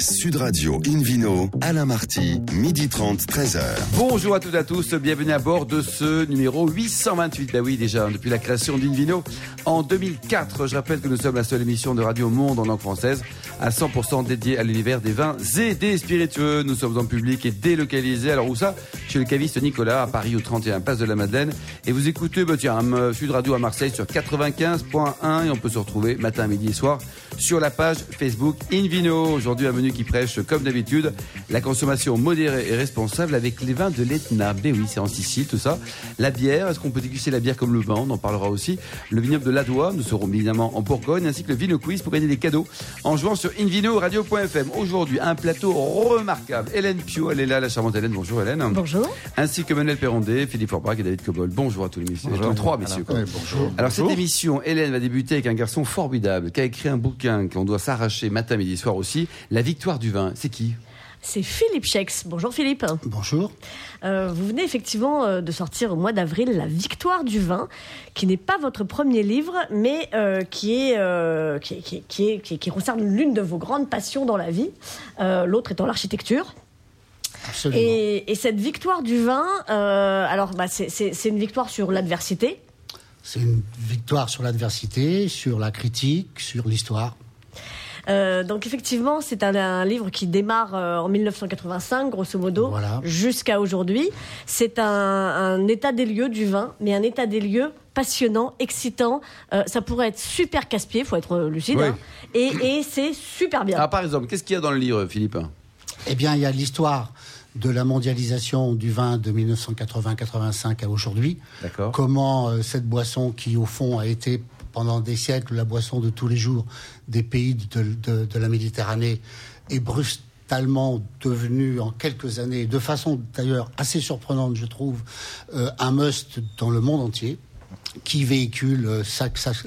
Sud Radio Invino, Alain Marty, midi 30, 13h. Bonjour à toutes et à tous, bienvenue à bord de ce numéro 828. Bah oui, déjà, depuis la création d'Invino en 2004. Je rappelle que nous sommes la seule émission de radio au monde en langue française à 100% dédiée à l'univers des vins et des spiritueux. Nous sommes en public et délocalisés. Alors où ça? Chez le caviste Nicolas, à Paris, au 31 Place de la Madeleine. Et vous écoutez, bah tiens, Sud Radio à Marseille sur 95.1 et on peut se retrouver matin, midi et soir sur la page Facebook Invino. Aujourd'hui, un menu qui prêche, comme d'habitude, la consommation modérée et responsable avec les vins de l'Etna. Ben oui, c'est en Sicile, tout ça. La bière, est-ce qu'on peut déguster la bière comme le vin? On en parlera aussi. Le vignoble de l'Adois, nous serons évidemment en Bourgogne, ainsi que le Vino Quiz pour gagner des cadeaux en jouant sur invino-radio.fm. Aujourd'hui, un plateau remarquable. Hélène Pio, elle est là, la charmante Hélène. Bonjour Hélène. Bonjour. Ainsi que Manuel Perrondé, Philippe Forbach et David Cobol. Bonjour à tous les messieurs. Bonjour. Trois messieurs. quoi. bonjour. Alors cette émission, Hélène va débuter avec un garçon formidable qui a écrit un bouquin qu'on doit s'arracher matin, midi, soir aussi. La victoire du vin. C'est qui C'est Philippe Chex. Bonjour Philippe. Bonjour. Euh, vous venez effectivement euh, de sortir au mois d'avril La Victoire du vin, qui n'est pas votre premier livre, mais euh, qui, est, euh, qui, est- qui, est- qui, est- qui- qui concerne l'une de vos grandes passions dans la vie, euh, l'autre étant l'architecture. Absolument. Et, et cette victoire du vin, euh, alors bah, c'est- c'est c'est une victoire sur l'adversité? C'est une victoire sur l'adversité, sur la critique, sur l'histoire. Euh, donc effectivement, c'est un, un livre qui démarre euh, en 1985, grosso modo, Voilà. jusqu'à aujourd'hui. C'est un, un état des lieux du vin, mais un état des lieux passionnant, excitant. Euh, ça pourrait être super casse-pied, faut être lucide. Oui. hein. Et, et c'est super bien. Alors par exemple, qu'est-ce qu'il y a dans le livre, Philippe? Eh bien, il y a l'histoire de la mondialisation du vin de 1980-85 à aujourd'hui. D'accord. Comment euh, cette boisson, qui au fond a été pendant des siècles la boisson de tous les jours des pays de, la Méditerranée, est brutalement devenue en quelques années, de façon d'ailleurs assez surprenante, je trouve, euh, un must dans le monde entier qui véhicule euh,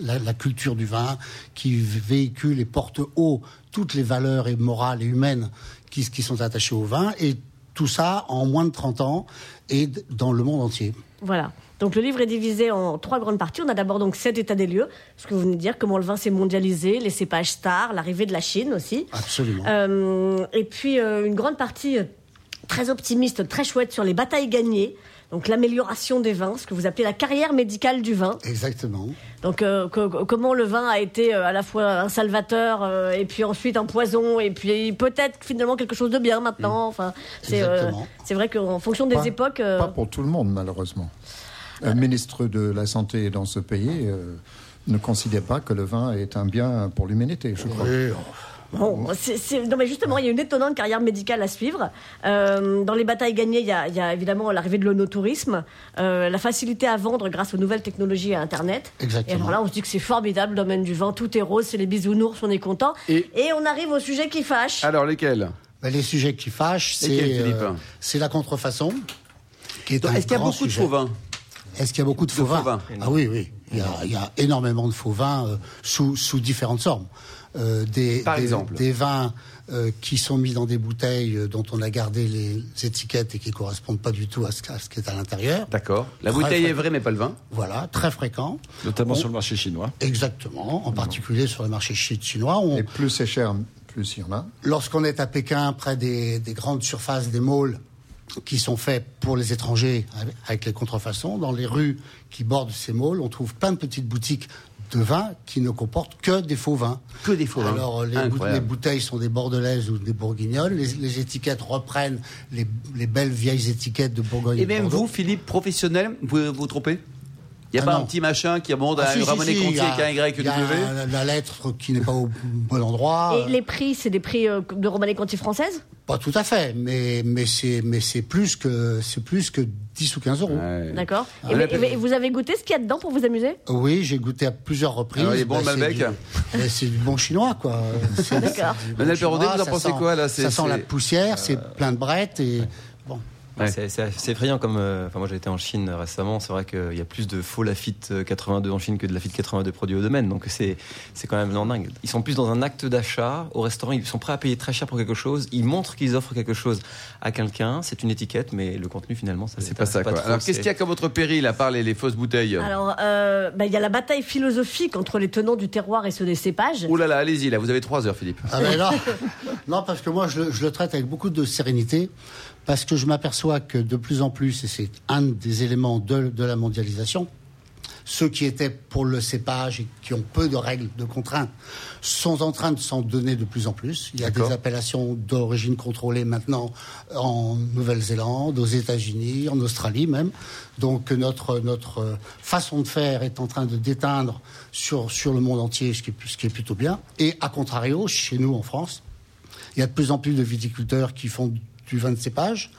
la, culture du vin, qui véhicule et porte haut toutes les valeurs morales et humaines qui, qui sont attachées au vin, tout ça en moins de 30 ans et dans le monde entier. Voilà. Donc le livre est divisé en trois grandes parties. On a d'abord donc cet état des lieux, ce que vous venez de dire, comment le vin s'est mondialisé, les cépages stars, l'arrivée de la Chine aussi. Absolument. Euh, et puis euh, une grande partie euh, très optimiste, très chouette sur les batailles gagnées. Donc l'amélioration des vins, ce que vous appelez la carrière médicale du vin. Exactement. Donc euh, co- co- comment le vin a été euh, à la fois un salvateur euh, et puis ensuite un poison et puis peut-être finalement quelque chose de bien maintenant. Enfin, c'est euh, vrai qu'en fonction des Pas- époques. euh, Pas pour tout le monde, malheureusement. Un ministre de la Santé dans ce pays euh, ne considère pas que le vin est un bien pour l'humanité, je crois. Bon, c'est- non mais justement, il y a une étonnante carrière médicale à suivre. Euh, dans les batailles gagnées, il y a, il y a évidemment l'arrivée de l'onotourisme, euh, la facilité à vendre grâce aux nouvelles technologies et à Internet. Exactement. Et alors là, on se dit que c'est formidable, le domaine du vin, tout est rose, c'est les bisounours, on est content. Et- on arrive au sujet qui fâche. Alors lesquels? Ben, les sujets qui fâchent, c'est euh, c'est la contrefaçon. qui est un Est-ce qu'il y a beaucoup de faux vins Est-ce qu'il y a beaucoup de faux faux vins vins. Ah oui, oui. Il y, a, il y a énormément de faux vins euh, sous, sous différentes formes. Euh, des, Par des- exemple Des vins euh, qui sont mis dans des bouteilles euh, dont on a gardé les étiquettes et qui correspondent pas du tout à ce, à ce qui est à l'intérieur. D'accord. La Très bouteille est vraie, mais pas le vin. Voilà, très fréquent. Notamment On- sur le marché chinois. Exactement, en particulier sur le marché chi- chinois. On- Et plus c'est cher, plus il y en a. Lorsqu'on est à Pékin, près des, des grandes surfaces, des malls qui sont faits pour les étrangers avec- avec les contrefaçons, dans les rues qui bordent ces malls, on trouve plein de petites boutiques de vin qui ne comportent que des faux vins. Que des faux vins. Alors les, Incroyable. les bouteilles sont des bordelaises ou des bourguignoles, les, les étiquettes reprennent les, les belles vieilles étiquettes de Bourgogne. Et même Bordeaux. vous, Philippe, professionnel, vous pouvez vous tromper Il n'y a Ah pas non. un petit machin qui remonte à Ah, si, Ramonet si, un Y, il y a W la, la lettre qui n'est pas au bon endroit. Et les prix, c'est des prix euh, de Romanée Conti française? Pas tout à fait, mais, mais c'est mais c'est plus que c'est plus que 10 ou 15 euros. Ouais. D'accord. Ah, et, vous avez goûté ce qu'il y a dedans pour vous amuser? Oui, j'ai goûté à plusieurs reprises. Alors, il est bon, le Bah, c'est Malbec du- bah, C'est du bon chinois, quoi. C'est- D'accord. du bon vous en pensez quoi, là? C'est- Ça sent la poussière, c'est plein de brettes et. Ouais. C'est assez effrayant comme. euh, Enfin, moi j'ai été en Chine récemment, c'est vrai qu'il y a plus de faux Lafitte 82 en Chine que de Lafitte 82 produits au domaine, donc c'est c'est quand même dingue. Ils sont plus dans un acte d'achat au restaurant, ils sont prêts à payer très cher pour quelque chose, ils montrent qu'ils offrent quelque chose à quelqu'un, c'est une étiquette, mais le contenu finalement, ça C'est pas ça, quoi. trop, Alors, qu'est-ce qu'il y a comme autre péril, à part les, les fausses bouteilles? Alors, euh, bah, il y a la bataille philosophique entre les tenants du terroir et ceux des cépages. Oh là là, allez-y, là, vous avez trois heures, Philippe. Ah ben non, non, parce que moi, je le traite avec beaucoup de sérénité, parce que je m'aperçois que de plus en plus, et c'est un des éléments de, de la mondialisation, ceux qui étaient pour le cépage et qui ont peu de règles, de contraintes, sont en train de s'en donner de plus en plus. Il y a des appellations d'origine contrôlée maintenant en Nouvelle-Zélande, aux États-Unis, en Australie même. Donc notre, notre euh, façon de faire est en train de déteindre sur, sur le monde entier, ce qui, est, ce qui est plutôt bien. Et à contrario, chez nous en France, il y a de plus en plus de viticulteurs qui font du vin de cépage.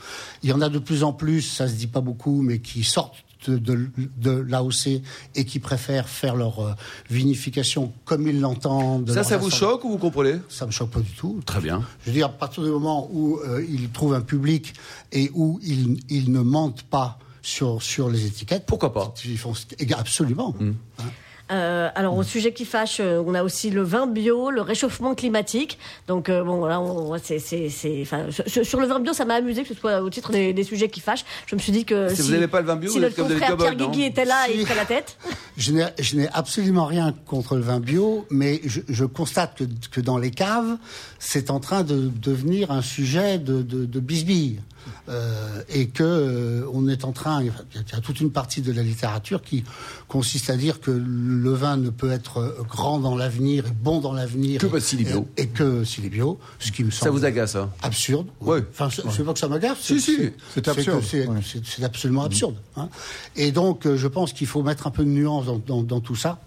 Il y en a de plus en plus, ça se dit pas beaucoup, mais qui sortent de, de, de l'AOC et qui préfèrent faire leur euh, vinification comme ils l'entendent. de Ça, ça vous choque ou vous comprenez? Ça me choque pas du tout. Très bien. Je veux dire, à partir du moment où euh, ils trouvent un public et où ils, ils ne mentent pas sur, sur les étiquettes. Pourquoi pas? Ils font absolument. Hein. Euh, alors au sujet qui fâche, euh, on a aussi le vin bio, le réchauffement climatique. Donc euh, bon, là, on, c'est, c'est, c'est, sur, sur le vin bio, ça m'a amusé que ce soit au titre des, des sujets qui fâchent. Je me suis dit que Si vous n'aimez pas le vin bio, si vous êtes notre comme cow-boys, Pierre Guigui était là, Si. il ferait la tête. Je n'ai, je n'ai absolument rien contre le vin bio, mais je, je constate que, que dans les caves, c'est en train de devenir un sujet de, de, de bisbille. Euh, et que euh, on est en train, il y a toute une partie de la littérature qui consiste à dire que le vin ne peut être grand dans l'avenir et bon dans l'avenir Que et- parce qu'il est bio. et, et que s'il est bio, ce qui me semble Ça vous agace, hein? absurde. Ouais. Enfin, c'est c'est pas que ça m'agace. Si, si. C'est absurde, C'est ouais. absolument absurde. hein. Et donc, euh, je pense qu'il faut mettre un peu de nuance dans, dans- dans tout ça.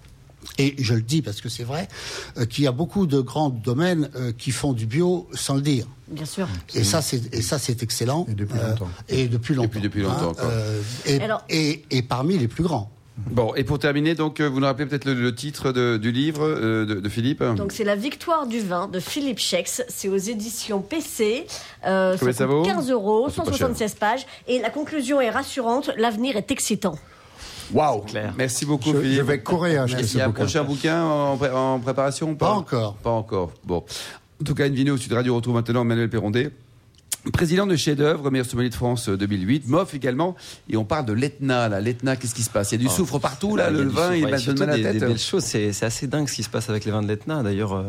Et je le dis parce que c'est vrai euh, qu'il y a beaucoup de grands domaines euh, qui font du bio sans le dire. Bien sûr. Et ça, c'est et ça, c'est excellent. Et depuis Euh, longtemps. et depuis longtemps. puis depuis longtemps, quoi. euh, et, Alors- et, et parmi les plus grands. Bon, et pour terminer, donc, euh, vous nous rappelez peut-être le, le titre de- du livre euh, de, de Philippe? Donc c'est la victoire du vin de Philippe Schex. C'est aux éditions PC. Euh, Combien ça vaut? 15 euros, Oh, c'est pas 176 pages. Et la conclusion est rassurante. L'avenir est excitant. Waouh. Merci beaucoup, Je, Philippe. je vais courir acheter Il y a un prochain bouquin en, en préparation ou pas? Pas encore. Pas encore. Bon. En tout cas, une vidéo Sud Radio retrouve maintenant Manuel Perrondet. Président de chef-d'œuvre, meilleur sommelier de France euh, 2008, MOF également, et on parle de l'Etna, là. L'Etna, qu'est-ce qui se passe? Il y a du Oh. soufre partout, là, Il y a le vin, il va surtout donner la tête. des belles choses. C'est c'est assez dingue ce qui se passe avec les vins de l'Etna. D'ailleurs, euh,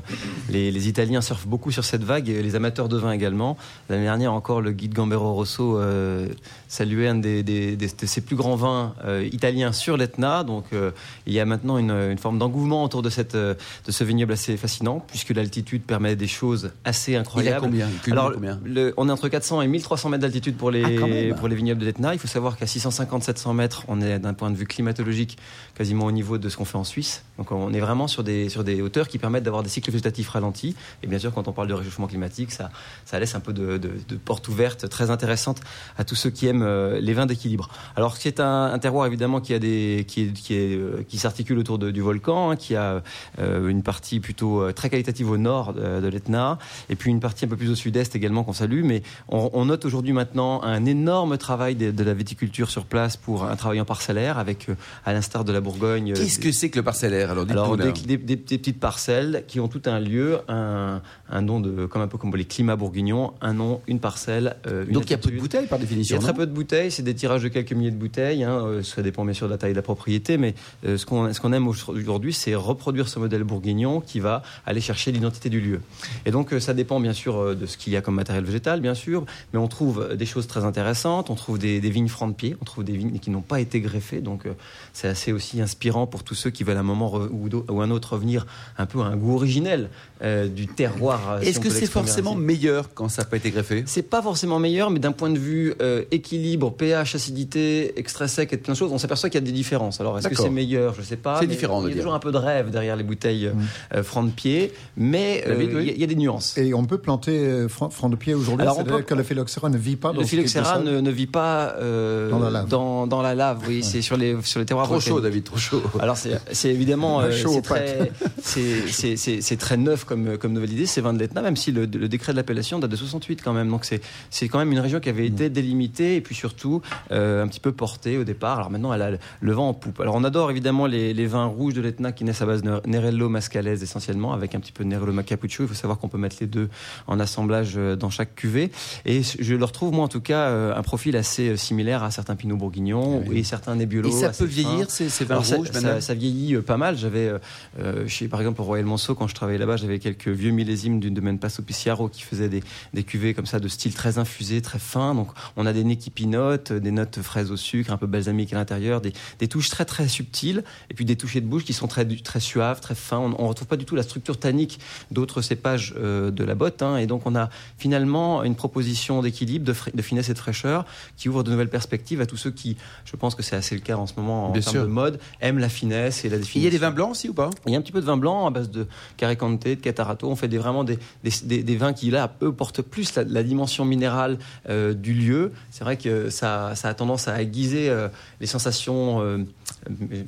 les, les Italiens surfent beaucoup sur cette vague, et les amateurs de vin également. L'année dernière, encore, le guide Gambero Rosso euh, saluait un des, des- des- de ses plus grands vins euh, italiens sur l'Etna. Donc, euh, il y a maintenant une, une forme d'engouement autour de, cette, euh, de ce vignoble assez fascinant, puisque l'altitude permet des choses assez incroyables. combien? Il culmine Alors, combien? le- on est entre 400 et 1300 mètres d'altitude pour Ah, les, même. pour les vignobles de l'Etna. Il faut savoir qu'à 650-700 mètres, on est d'un point de vue climatologique quasiment au niveau de ce qu'on fait en Suisse. Donc on est vraiment sur des, sur des hauteurs qui permettent d'avoir des cycles végétatifs ralentis. Et bien sûr, quand on parle de réchauffement climatique, ça, ça laisse un peu de, de, de porte ouverte très intéressante à tous ceux qui aiment euh, les vins d'équilibre. Alors c'est un, un terroir évidemment qui, a des, qui, qui, euh, qui s'articule autour de- du volcan, hein, qui a euh, une partie plutôt très qualitative au nord de, de l'Etna, et puis une partie un peu plus au sud-est également qu'on salue. Mais on, on note aujourd'hui maintenant un énorme travail de, de la viticulture sur place pour un travail en parcellaire, avec, euh, à l'instar de la Bourgogne, euh, Qu'est-ce que c'est que le parcellaire? Alors, alors des, des- des- des petites parcelles qui ont tout un lieu, un, un nom de comme un peu comme les climats bourguignons, un nom, une parcelle, euh, une Donc, il y a peu de bouteilles, par Il y définition. a très peu de bouteilles, c'est des tirages de quelques milliers de bouteilles. hein, ça dépend bien sûr de la taille de la propriété, mais euh, ce qu'on ce qu'on aime aujourd'hui, c'est reproduire ce modèle bourguignon qui va aller chercher l'identité du lieu. Et donc ça dépend bien sûr de ce qu'il y a comme matériel végétal, bien sûr, mais on trouve des choses très intéressantes. On trouve des, des vignes francs de pied, on trouve des vignes qui n'ont pas été greffées, donc euh, c'est assez aussi inspirant pour tous ceux qui veulent à un moment ou, ou un autre revenir un peu à un goût originel euh, du terroir. euh, si Est-ce que c'est forcément ainsi. meilleur quand ça n'a pas été greffé? C'est pas forcément meilleur, mais d'un point de vue euh, équilibre, pH, acidité, extrait sec et plein de choses, on s'aperçoit qu'il y a des différences. Alors, est-ce que c'est meilleur? Je sais pas. C'est différent, Il y a toujours un peu de rêve derrière les bouteilles euh, francs de pied, mais euh, il oui. y a- il y, a des nuances. Et on peut planter euh, franc, franc de pied aujourd'hui Alors, Que le phylloxéra ne vit pas dans Le phylloxéra ne, ne vit pas euh, Dans la lave. Dans, dans la lave, oui, c'est sur les sur les terroirs Trop chaud. David, trop chaud. Alors c'est évidemment euh, Chaud c'est très c'est- c'est c'est- c'est très neuf comme comme nouvelle idée, c'est vin de l'Etna, même si le, le décret de l'appellation date de 68 quand même. Donc c'est c'est quand même une région qui avait été délimitée et puis surtout euh, un petit peu portée au départ. Alors maintenant elle a le- le vent en poupe. Alors on adore évidemment les, les vins rouges de l'Etna qui naissent à base de Nerello Mascalese essentiellement avec un petit peu de Nerello Macapuccio. Il faut savoir qu'on peut mettre les deux en assemblage dans chaque cuvée et je leur trouve moi en tout cas euh, un profil assez euh, similaire à certains Pinot Bourguignon et certains Nebbiolo. Et ça peut vieillir, ces, ces vins ça, rouges, ça, vieillit euh, pas mal. J'avais, euh, chez, par exemple, au Royal Monceau, quand je travaillais là-bas, j'avais quelques vieux millésimes d'une domaine Passo Piciaro qui faisaient des, des cuvées comme ça de style très infusé, très fin. Donc, on a des nez qui pinotent, des notes fraises au sucre, un peu balsamique à l'intérieur, des, des touches très très subtiles, et puis des touchés de bouche qui sont très très suaves, très fins. On, on retrouve pas du tout la structure tannique d'autres cépages euh, de la botte, hein. et donc on a finalement une proposition d'équilibre, de, finesse et de fraîcheur qui ouvre de nouvelles perspectives à tous ceux qui, je pense que c'est assez le cas en ce moment en Bien termes sûr. de mode, aiment la finesse et la Il définition. y a des vins blancs aussi ou pas? Il y a un petit peu de vin blanc à base de Caricante, de Catarato. On fait des, vraiment des, des, des- des vins qui, là, eux, portent plus la, la dimension minérale euh, du lieu. C'est vrai que ça, ça a tendance à aiguiser euh, les sensations, euh,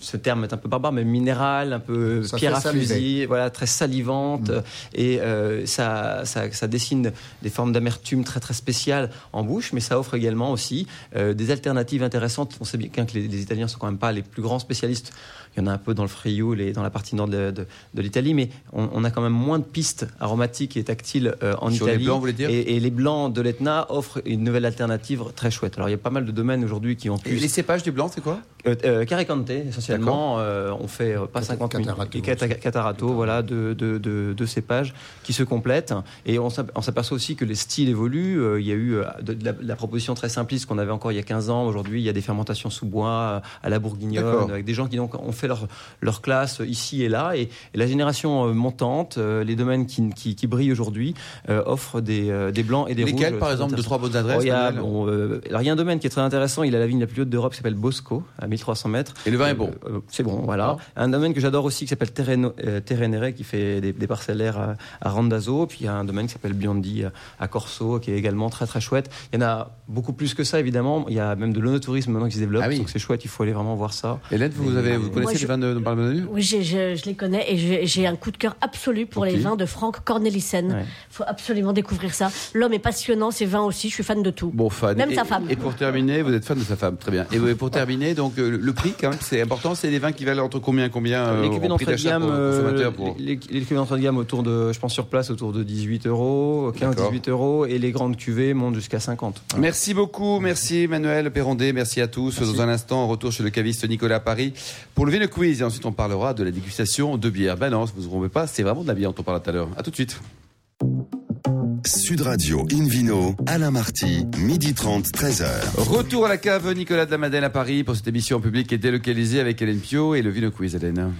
ce terme est un peu barbare, mais minérale, un peu Ça pierre à fusil, voilà, très salivante. Et euh, ça, ça, ça dessine des formes d'amertume très, très spéciales en bouche, mais ça offre également aussi euh, des alternatives intéressantes. On sait bien que les, les Italiens sont quand même pas les plus grands spécialistes il y en a un peu dans le Frioul et dans la partie nord de, de- de l'Italie, mais on, on a quand même moins de pistes aromatiques et tactiles euh, en Sur les Italie. blancs, vous voulez dire et, et les blancs de l'Etna offrent une nouvelle alternative très chouette. Alors il y a pas mal de domaines aujourd'hui qui ont Et plus les cépages du blanc, c'est quoi euh, euh, Caricante, essentiellement. Euh, on fait euh, pas Cat- 50 000. Catarato Catarato, voilà, de, de, de cépages qui se complètent. Et on s'aperçoit aussi que les styles évoluent. Euh, il y a eu de, de la, de la proposition très simpliste qu'on avait encore il y a 15 ans. Aujourd'hui, il y a des fermentations sous bois à la bourguignonne, avec des gens qui donc, ont fait leur, leur classe ici et là. Et, et la génération euh, montante, euh, les domaines qui, qui, qui brillent aujourd'hui, euh, offrent des, des blancs et des Lesquels, rouges. par exemple, deux, trois bonnes adresses Oh, il y a, bon, alors il y a un domaine qui est très intéressant. Il a la vigne la plus haute d'Europe qui s'appelle Bosco, à 1300 mètres. Et le vin est bon c'est bon, voilà. Un domaine que j'adore aussi qui s'appelle Terrenere qui fait des, des parcellaires à, à Randazzo. Puis il y a un domaine qui s'appelle Biondi à, Corso qui est également très très chouette. Il y en a beaucoup plus que ça évidemment. Il y a même de l'onotourisme maintenant qui se développe. Ah oui. Donc c'est chouette, il faut aller vraiment voir ça. Hélène, vous, avez, vous connaissez les vins de, dont parle Manu? Oui, je, je les connais et j'ai un coup de cœur absolu pour les vins de Franck Cornelissen. Ouais. faut absolument découvrir ça. L'homme est passionnant, ses vins aussi, je suis fan de tout. Bon, fan. Même et, sa femme. Et pour terminer, vous êtes fan de sa femme, très bien. Et pour terminer, donc euh, le- le prix, quand même, c'est important. C'est des vins qui valent entre combien, combien euh, les au cuvées prix d'entrée de gamme, le euh, pour- d'entrée de gamme autour de, je pense sur place autour de 18 euros, 15-18 euros, et les grandes cuvées montent jusqu'à 50. Merci beaucoup, merci Manuel Perrondé, merci à tous. Dans un instant, on retourne chez le caviste Nicolas Paris pour le quiz et ensuite on parlera de la dégustation de bière. Ben non, vous ne vous trompez pas, c'est vraiment de la bière dont on parle tout à l'heure. À tout de suite. Sud Radio Invino, Alain Marty, midi 30, 13h. Retour à la cave Nicolas de la Madeleine à Paris pour cette émission en public et délocalisée avec Hélène Pio et le Vino Quiz, Hélène.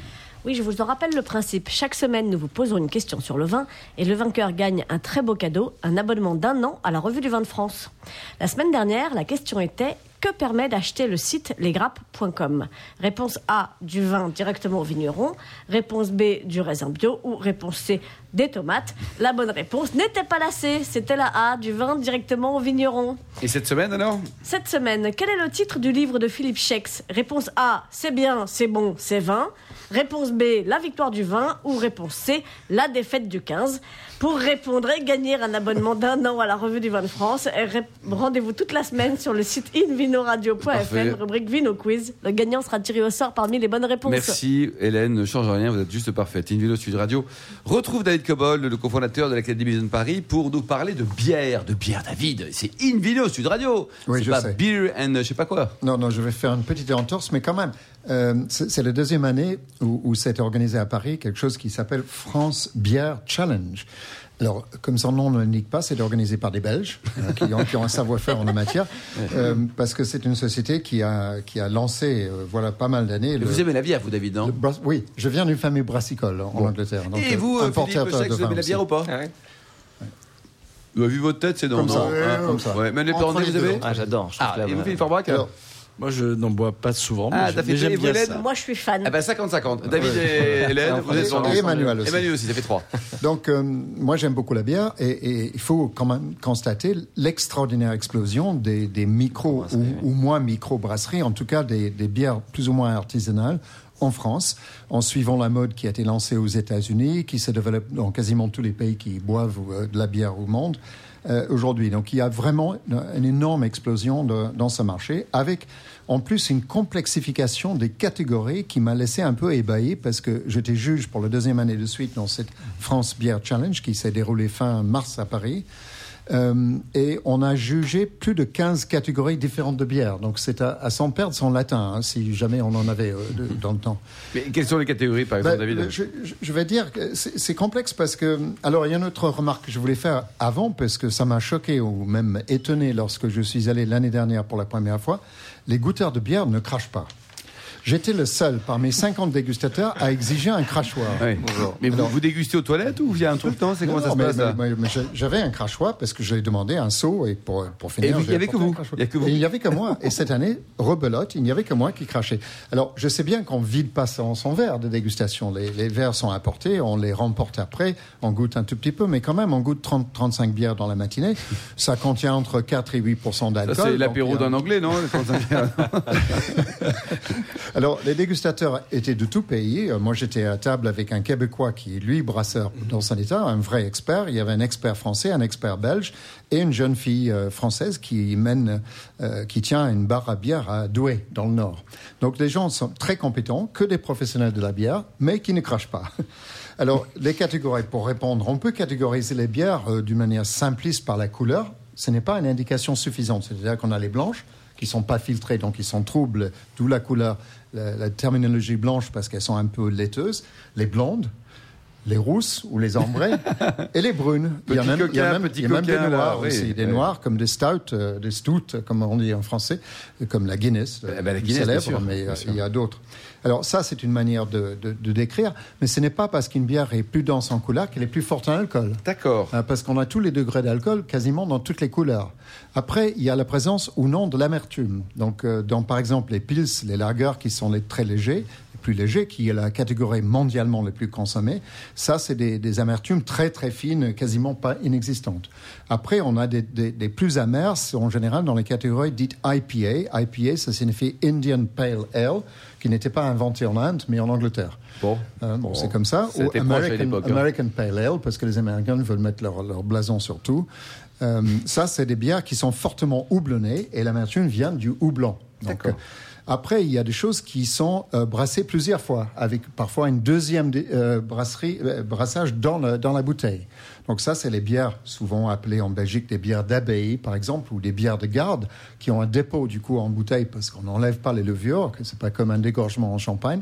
Oui, je vous en rappelle le principe. Chaque semaine, nous vous posons une question sur le vin et le vainqueur gagne un très beau cadeau, un abonnement d'un an à la Revue du Vin de France. La semaine dernière, la question était que permet d'acheter le site lesgrappes.com Réponse A, du vin directement au vigneron. Réponse B, du raisin bio. Ou réponse C, des tomates. La bonne réponse n'était pas la C, c'était la A, du vin directement au vigneron. Et cette semaine alors? Cette semaine, quel est le titre du livre de Philippe Schex Réponse A, c'est bien, c'est bon, c'est vin. Réponse B, la victoire du vin. Ou réponse C, la défaite du 15. Pour répondre et gagner un abonnement d'un an à la Revue du Vin de France, rendez-vous toute la semaine sur le site invinoradio.fm, rubrique Vino Quiz. Le gagnant sera tiré au sort parmi les bonnes réponses. Merci Hélène, ne change rien, vous êtes juste parfaite. Invino Sud Radio retrouve David Cobol, le cofondateur de l'Académie de Paris, pour nous parler de bière, de bière David. C'est Invino Sud Radio. Oui, c'est je pas sais. beer and je sais pas quoi. Non, non, je vais faire une petite entorse, mais quand même, euh, c'est la deuxième année où, où s'est organisé à Paris quelque chose qui s'appelle France Bière Challenge. Alors, comme son nom ne l'indique pas, c'est organisé par des Belges euh, qui, ont, qui ont un savoir-faire en la matière, euh, parce que c'est une société qui a, qui a lancé, euh, voilà, pas mal d'années. Mais Vous aimez la bière, vous David, non le bras- oui, je viens d'une famille brassicole en Angleterre. donc, Et vous, euh, Philippe de vous aimez vin la bière ou pas Bah, Vu votre tête, c'est non. Comme non ça, hein. comme ça. Ouais, Perrondé, les vous avez Ah, j'adore. Ah, et vous, Philippe Forbrac Alors, Moi, je n'en bois pas souvent. Ah, mais t'as fait j'aime et bien Hélène ça. Moi, je suis fan. Ah ben 50-50. David et Hélène, vous êtes sur Et Emmanuel aussi. Emmanuel aussi, ça fait 3. Donc, euh, moi, j'aime beaucoup la bière et, et il faut quand même constater l'extraordinaire explosion des, des micro ou, ou moins micro brasseries, en tout cas des, des bières plus ou moins artisanales en France, en suivant la mode qui a été lancée aux États-Unis, qui se développe dans quasiment tous les pays qui boivent euh, de la bière au monde euh, aujourd'hui. Donc, il y a vraiment une, énorme explosion de- dans ce marché, avec en plus une complexification des catégories qui m'a laissé un peu ébahi parce que j'étais juge pour la deuxième année de suite dans cette France Bière Challenge qui s'est déroulée fin mars à Paris. Euh, et on a jugé plus de 15 catégories différentes de bières. Donc c'est à, à s'en perdre son latin, hein, si jamais on en avait euh, de- dans le temps. Mais quelles sont les catégories, par exemple, Ben, David je, je- vais dire que c'est c'est complexe parce que. Alors, il y a une autre remarque que je voulais faire avant, parce que ça m'a choqué ou même étonné lorsque je suis allé l'année dernière pour la première fois. Les goûteurs de bière ne crachent pas. J'étais le seul parmi 50 dégustateurs à exiger un crachoir. Oui. Mais vous, vous dégustez aux toilettes ou il y a un truc, non? C'est comment Non, ça se mais- passe mais- J'avais un crachoir parce que j'ai demandé un seau et pour, pour finir. Et il y j'ai avait que vous. Il n'y avait que moi. Et cette année, rebelote, il n'y avait que moi qui crachais. Alors, je sais bien qu'on vide pas son, son verre de dégustation. Les, les verres sont apportés, on les remporte après, on goûte un tout petit peu, mais quand même, on goûte 30, 35 bières dans la matinée. Ça contient entre 4 et 8 Ça, d'alcool. c'est l'apéro d'un anglais, non? Alors, les dégustateurs étaient de tout pays. Euh, Moi, j'étais à table avec un Québécois qui est, lui, brasseur dans son état, un vrai expert. Il y avait un expert français, un expert belge et une jeune fille euh, française qui mène, euh, qui tient une barre à bière à Douai, dans le Nord. Donc, les gens sont très compétents, que des professionnels de la bière, mais qui ne crachent pas. Alors, les catégories, pour répondre, on peut catégoriser les bières euh, d'une manière simpliste par la couleur. Ce n'est pas une indication suffisante. C'est-à-dire qu'on a les blanches, qui sont pas filtrées, donc ils sont troubles, d'où la couleur, la, la terminologie blanche parce qu'elles sont un peu laiteuses, les blondes, les rousses ou les ambrées et les brunes. il y a même, il y a même, petit il y a même des là, noirs oui, aussi, des oui. noirs comme des stouts, euh, des stouts comme on dit en français, comme la Guinness, la Guinness, bien célèbre, sûr, mais bien euh, sûr. il y a d'autres. Alors ça, c'est une manière de, de- de décrire, mais ce n'est pas parce qu'une bière est plus dense en couleur qu'elle est plus forte en alcool. D'accord. Euh, Parce qu'on a tous les degrés d'alcool quasiment dans toutes les couleurs. Après, il y a la présence ou non de l'amertume. Donc, euh, dans par exemple les pils, les lagers qui sont les très légers, les plus légers, qui est la catégorie mondialement les plus consommée, ça, c'est des, des amertumes très très fines, quasiment pas inexistantes. Après, on a des, des- des plus amers, en général dans les catégories dites IPA. IPA, ça signifie Indian Pale Ale, qui n'était pas inventé en Inde, mais en Angleterre. Bon. Euh, bon, c'est comme ça. Ou American, hein. American Pale Ale, parce que les Américains veulent mettre leur, leur blason sur tout. Euh, ça, c'est des bières qui sont fortement houblonnées et l'amertume vient du houblon. Donc, euh, après, il y a des choses qui sont brassées plusieurs fois, avec parfois une deuxième brasserie, brassage dans, le- dans la bouteille. Donc ça, c'est les bières souvent appelées en Belgique des bières d'abbaye, par exemple, ou des bières de garde, qui ont un dépôt du coup en bouteille parce qu'on n'enlève pas les levures, que c'est pas comme un dégorgement en champagne.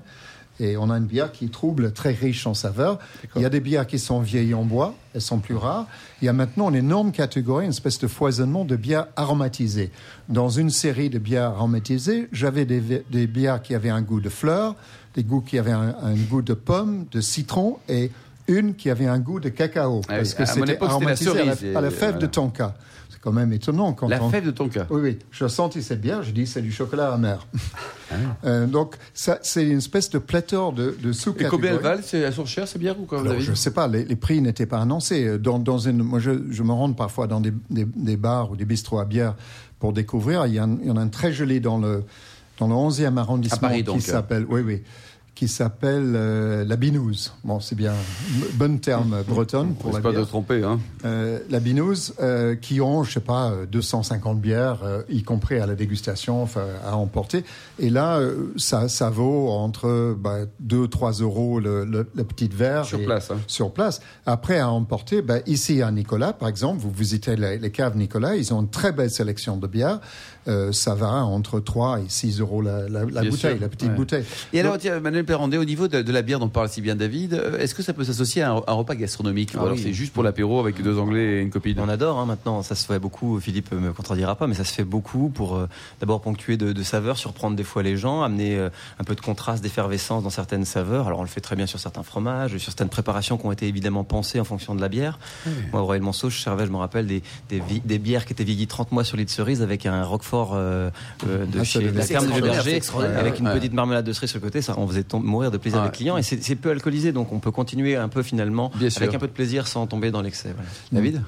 Et on a une bière qui trouble, très riche en saveurs. Il y a des bières qui sont vieilles en bois, elles sont plus rares. Il y a maintenant une énorme catégorie, une espèce de foisonnement de bières aromatisées. Dans une série de bières aromatisées, j'avais des bières qui avaient un goût de fleurs, des goûts qui avaient un, un goût de pomme, de citron et une qui avait un goût de cacao. Ah parce que c'était c'était la aromatisé à la, cerise, à la et fève de tonka. C'est quand même étonnant quand La on... fève de ton cas. Oui, oui. Je sentis cette bière, je dis c'est du chocolat amer. Ah Euh, donc, ça, c'est une espèce de pléthore de, de Et sous-catégories. combien elles valent Elles sont chères ces bières ou quoi Alors, je ne sais pas, les, les prix n'étaient pas annoncés. Dans, dans une, moi, je, je me rends parfois dans des, des- des bars ou des bistrots à bière pour découvrir. Il y, il en a un très joli dans le, dans le 11e arrondissement Paris, qui s'appelle, oui, oui, qui s'appelle euh, la Binouse. Bon, c'est bien, un bon terme breton pour la C'est pas de bière. tromper, hein. Euh, la Binouse, euh, qui ont, je sais pas, euh, 250 bières, euh, y compris à la dégustation, enfin, à emporter. Et là, euh, ça, ça vaut entre bah, 2-3 euros le, le, le petit verre. Sur place, hein. Sur place. Après, à emporter, bah, ici à Nicolas, par exemple, vous visitez les, les caves Nicolas, ils ont une très belle sélection de bières. Euh, ça va entre 3 et 6 euros la, la, bouteille, sûr, la petite ouais. bouteille. Et alors, tiens, Manuel, Perrandé, au niveau de, de la bière dont parle si bien David, euh, est-ce que ça peut s'associer à un, un repas gastronomique Ah Ou alors oui. c'est juste pour l'apéro avec deux Anglais et une copine On adore hein, maintenant, ça se fait beaucoup, Philippe me contredira pas, mais ça se fait beaucoup pour euh, d'abord ponctuer de, de saveurs, surprendre des fois les gens, amener euh, un peu de contraste, d'effervescence dans certaines saveurs. Alors on le fait très bien sur certains fromages, sur certaines préparations qui ont été évidemment pensées en fonction de la bière. Moi, Aurélien Monceau, je servais, je me rappelle, des, des, bières qui étaient vieillies 30 mois sur de cerise avec un roquefort euh, de Ah, chez la ferme de Berger, avec une petite marmelade de cerise sur le côté. Ça, on faisait mourir de plaisir Ouais. les clients et c'est peu alcoolisé, donc on peut continuer un peu finalement Bien sûr. avec un peu de plaisir sans tomber dans l'excès. voilà. David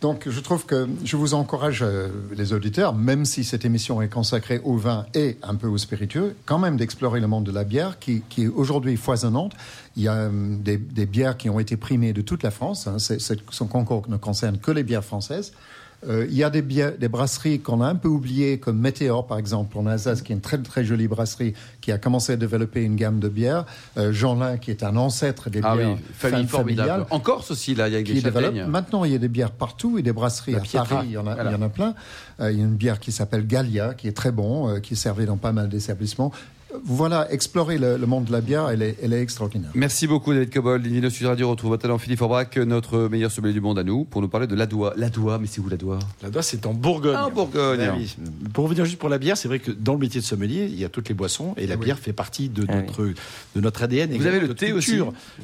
Donc, je trouve que je vous encourage, euh, les auditeurs, même si cette émission est consacrée au vin et un peu au spiritueux, quand même d'explorer le monde de la bière qui, qui est aujourd'hui foisonnante. Il y a euh, des, des bières qui ont été primées de toute la France. Hein. Son concours ne concerne que les bières françaises. Euh, il y a des, bières, des brasseries qu'on a un peu oubliées, comme Météor, par exemple, en Alsace, qui est une très, très jolie brasserie, qui a commencé à développer une gamme de bières. Euh, Jeanlin, qui est un ancêtre des Ah oui, bières famille fam- formidable. familiales En Corse aussi, là, il y a qui des châtaignes. Maintenant, il y a des bières partout et des brasseries La à Pietra, Paris. Il y en a, voilà. il y en a plein. Euh, il y a une bière qui s'appelle Gallia, qui est très bon, euh, qui est servie dans pas mal d'établissements. Voilà, explorer le, le monde de la bière, elle est, elle est extraordinaire. Merci beaucoup David Cobol. L'invino Sud Radio retrouve votre talent Philippe Aubrac, notre meilleur sommelier du monde à nous, pour nous parler de l'Adoua. L'Adoua, mais c'est où l'Adoua La Doigt, c'est en Bourgogne. Ah, en Bourgogne. Ah oui. Pour revenir juste pour la bière, c'est vrai que dans le métier de sommelier, il y a toutes les boissons et la bière fait partie de Ah oui. notre, de notre ADN. et Vous avez le thé aussi.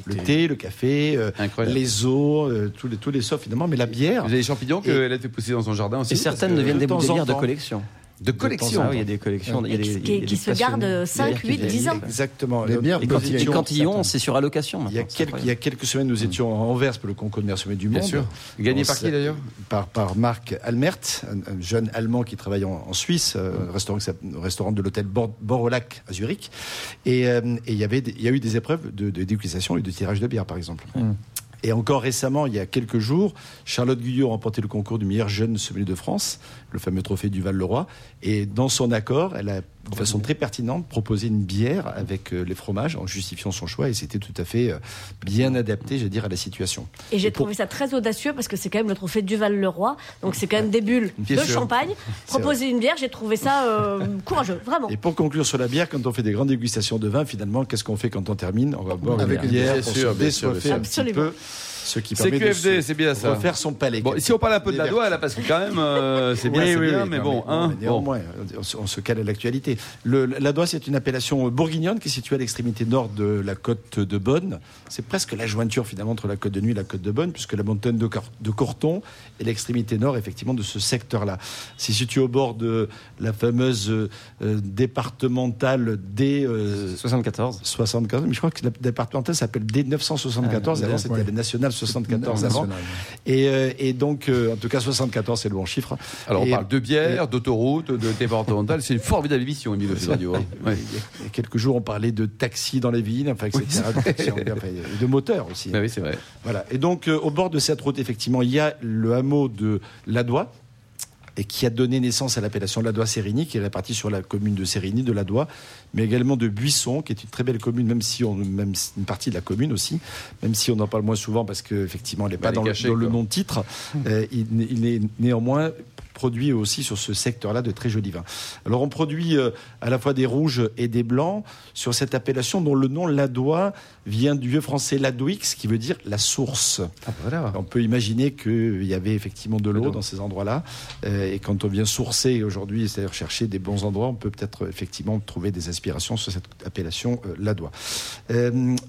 Le thé, le café, euh, les eaux, euh, tous les tous les évidemment, mais la bière. Vous avez des champignons qu'elle a fait pousser dans son jardin aussi Et certaines deviennent de des bouteilles de collection. De collection. Ah oui, il y a des collections. il y a des- qui- il y a qui- des qui se gardent Des 5, bières qui 8, viennent- 10 ans. Exactement. Les bières Et quand, et quand ils y ont, c'est sur allocation. Il y, a quelques, il y a quelques semaines, nous étions à Anvers pour le concours de meilleur sommet du monde. Bien sûr. Gagné par qui d'ailleurs par, par Marc Almert, un, un jeune Allemand qui travaille en, en Suisse, euh, un restaurant, restaurant de l'hôtel Bord, Bord au Lac à Zurich. Et, euh, et il, y avait il y a eu des épreuves de, de dégustation et de tirage de bière, par exemple. Et encore récemment, il y a quelques jours, Charlotte Guyot a remporté le concours du meilleur jeune sommelier de France, le fameux trophée du Val-le-Roi. Et dans son accord, elle a, de façon très pertinente, proposé une bière avec euh, les fromages en justifiant son choix. Et c'était tout à fait euh, bien adapté, j'allais dire, à la situation. Et j'ai pour- trouvé ça très audacieux parce que c'est quand même le trophée Duval-le-Roi. Donc c'est quand même des bulles Bien de sûr. champagne. Proposer une bière, j'ai trouvé ça euh, courageux, vraiment. Et pour conclure sur la bière, quand on fait des grandes dégustations de vin, finalement, qu'est-ce qu'on fait quand on termine? On va boire Avec une bière bien sûr, se bien sûr, un petit peu, ce qui C'est permet de QFD, se c'est bien ça. refaire son palais. Bon, si on parle un peu de la doigt, là, parce que quand même, euh, c'est bien, Oui, bien, oui, mais bon, hein, néanmoins, on se- on se cale à l'actualité. La Doigt, c'est une appellation bourguignonne qui est située à l'extrémité nord de la côte de Bonne. C'est presque la jointure finalement entre la côte de Nuit et la côte de Bonne, puisque la montagne de, Cor- de Corton est l'extrémité nord effectivement de ce secteur-là. C'est situé au bord de la fameuse euh, euh, départementale D. euh, 74. 74, mais je crois que la départementale s'appelle D974, Ah, avant c'était la nationale 74 avant. Et, euh, et donc, euh, en tout cas, 74, c'est le bon chiffre. Alors, on parle de bière, d'autoroute, de départemental. C'est une formidable émission, Emile Sud Radio. hein. Ouais. Il y a quelques jours, on parlait de taxis dans les villes, enfin, etc. de, et de moteurs aussi. Bah oui, c'est vrai. Voilà. Et donc, euh, au bord de cette route, effectivement, il y a le hameau de Ladois, et qui a donné naissance à l'appellation Ladois-Sérigny, qui est répartie sur la commune de Sérigny, de Ladois, mais également de Buisson, qui est une très belle commune, même si on, même une partie de la commune aussi, même si on en parle moins souvent parce qu'effectivement, elle n'est Bah, pas elle est dans, le, dans le quoi. nom-titre. Euh, il, il est néanmoins produit aussi sur ce secteur-là de très jolis vins. Alors on produit euh, à la fois des rouges et des blancs sur cette appellation dont le nom Ladois vient du vieux français Ladoix, qui veut dire la source. Ah, voilà. On peut imaginer qu'il y avait effectivement de l'eau dans ces endroits-là. Euh, et quand on vient sourcer aujourd'hui, c'est-à-dire chercher des bons endroits, on peut peut-être euh, effectivement trouver des inspirations sur cette appellation Ladois.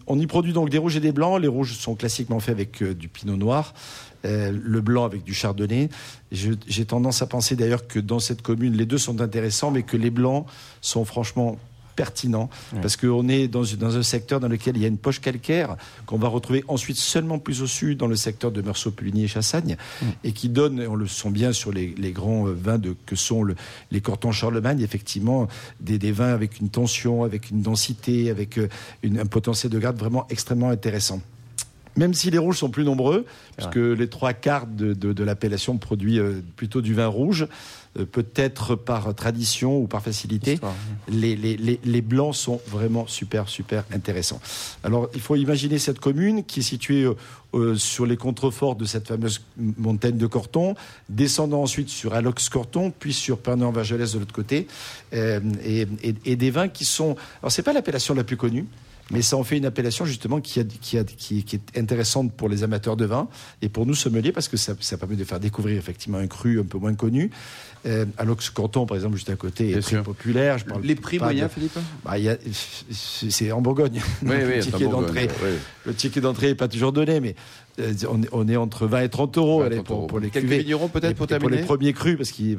On y produit donc des rouges et des blancs. Les rouges sont classiquement faits avec du pinot noir. Euh, le blanc avec du chardonnay. J'ai tendance à penser d'ailleurs que dans cette commune, les deux sont intéressants, mais que les blancs sont franchement pertinents parce qu'on est dans, dans un secteur dans lequel il y a une poche calcaire qu'on va retrouver ensuite seulement plus au sud dans le secteur de Meursault, Puligny et Chassagne et qui donne, on le sent bien sur les, les grands euh, vins de, que sont le- les Cortons Charlemagne, effectivement des, des vins avec une tension, avec une densité, avec euh, une- un potentiel de garde vraiment extrêmement intéressant. Même si les rouges sont plus nombreux, puisque les trois quarts de, de, de l'appellation produit euh, plutôt du vin rouge, euh, peut-être par tradition ou par facilité, Histoire, les, les, les, les blancs sont vraiment super, super intéressants. Alors, il faut imaginer cette commune qui est située euh, sur les contreforts de cette fameuse montagne de Corton, descendant ensuite sur Alox-Corton, puis sur Pernon-Vergelès de l'autre côté, euh, et, et- et des vins qui sont... Alors, c'est pas l'appellation la plus connue, mais ça en fait une appellation justement qui, a, qui, a, qui, qui est intéressante pour les amateurs de vin et pour nous sommeliers parce que ça, ça permet de faire découvrir effectivement un cru un peu moins connu. Euh, Alox Canton, par exemple, juste à côté, est Bien très sûr. populaire. Je parle Les prix moyens, de- Philippe? Bah, c'est en Bourgogne. Oui, Donc, oui, le c'est en ticket Bourgogne, oui. le ticket d'entrée n'est pas toujours donné, mais on, est, on est entre 20 et 30 euros 20 et allez, 30 pour, euros. pour les Quelques cuvées. vignerons, peut-être, Et- pour les premiers crus, parce qu'ils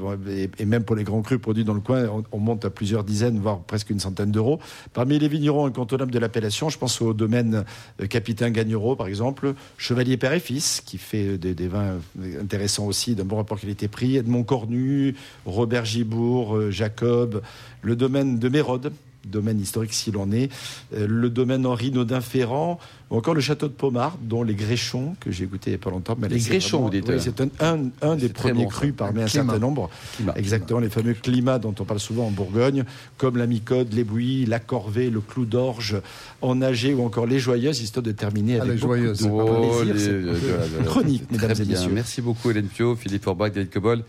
et, même pour les grands crus produits dans le coin, on, on monte à plusieurs dizaines, voire presque une centaine d'euros. Parmi les vignerons incontournables de l'appellation, je pense au domaine euh, Capitaine Gagnereau, par exemple, Chevalier Père et Fils, qui fait euh, des, des vins euh, intéressants aussi, d'un bon rapport qualité-prix, Edmond Cornu, Robert Gibourg, euh, Jacob, le domaine de Mérode, domaine historique s'il en est, euh, le domaine Henri Naudin-Ferrand, ou encore le château de Pomard, dont les Gréchons, que j'ai goûté il n'y a pas longtemps. m'a Les Gréchons, vraiment- vous dites, Oui, euh. c'est un, un, un des premiers bon, crus parmi un Climat. certain nombre. Climat. Exactement, les fameux climats dont on parle souvent en Bourgogne, comme la Micode, les Bouillies, la Corvée, le Clou d'Orge, en Agé ou encore les Joyeuses, histoire de terminer Ah, avec les beaucoup Joyeuses. de Oh, plaisir. les- C'est euh, chronique, Très mesdames et bien. messieurs. Merci beaucoup, Hélène Pio, Philippe Forbach, David Cobol.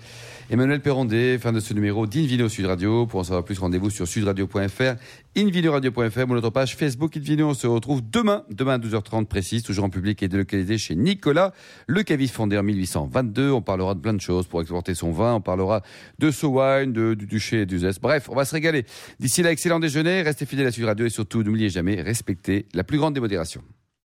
Emmanuel Perrondé, fin de ce numéro d'Invino Sud Radio. Pour en savoir plus, rendez-vous sur sudradio.fr, invinoradio.fr ou notre page Facebook Invino. On se retrouve demain, demain à 12h30 précise, toujours en public et délocalisé chez Nicolas, le caviste fondé en 1822. On parlera de plein de choses pour exporter son vin. On parlera de So Wine, de, du Duché et du. Bref, on va se régaler. D'ici là, excellent déjeuner. Restez fidèles à Sud Radio et surtout, n'oubliez jamais, respectez la plus grande démodération.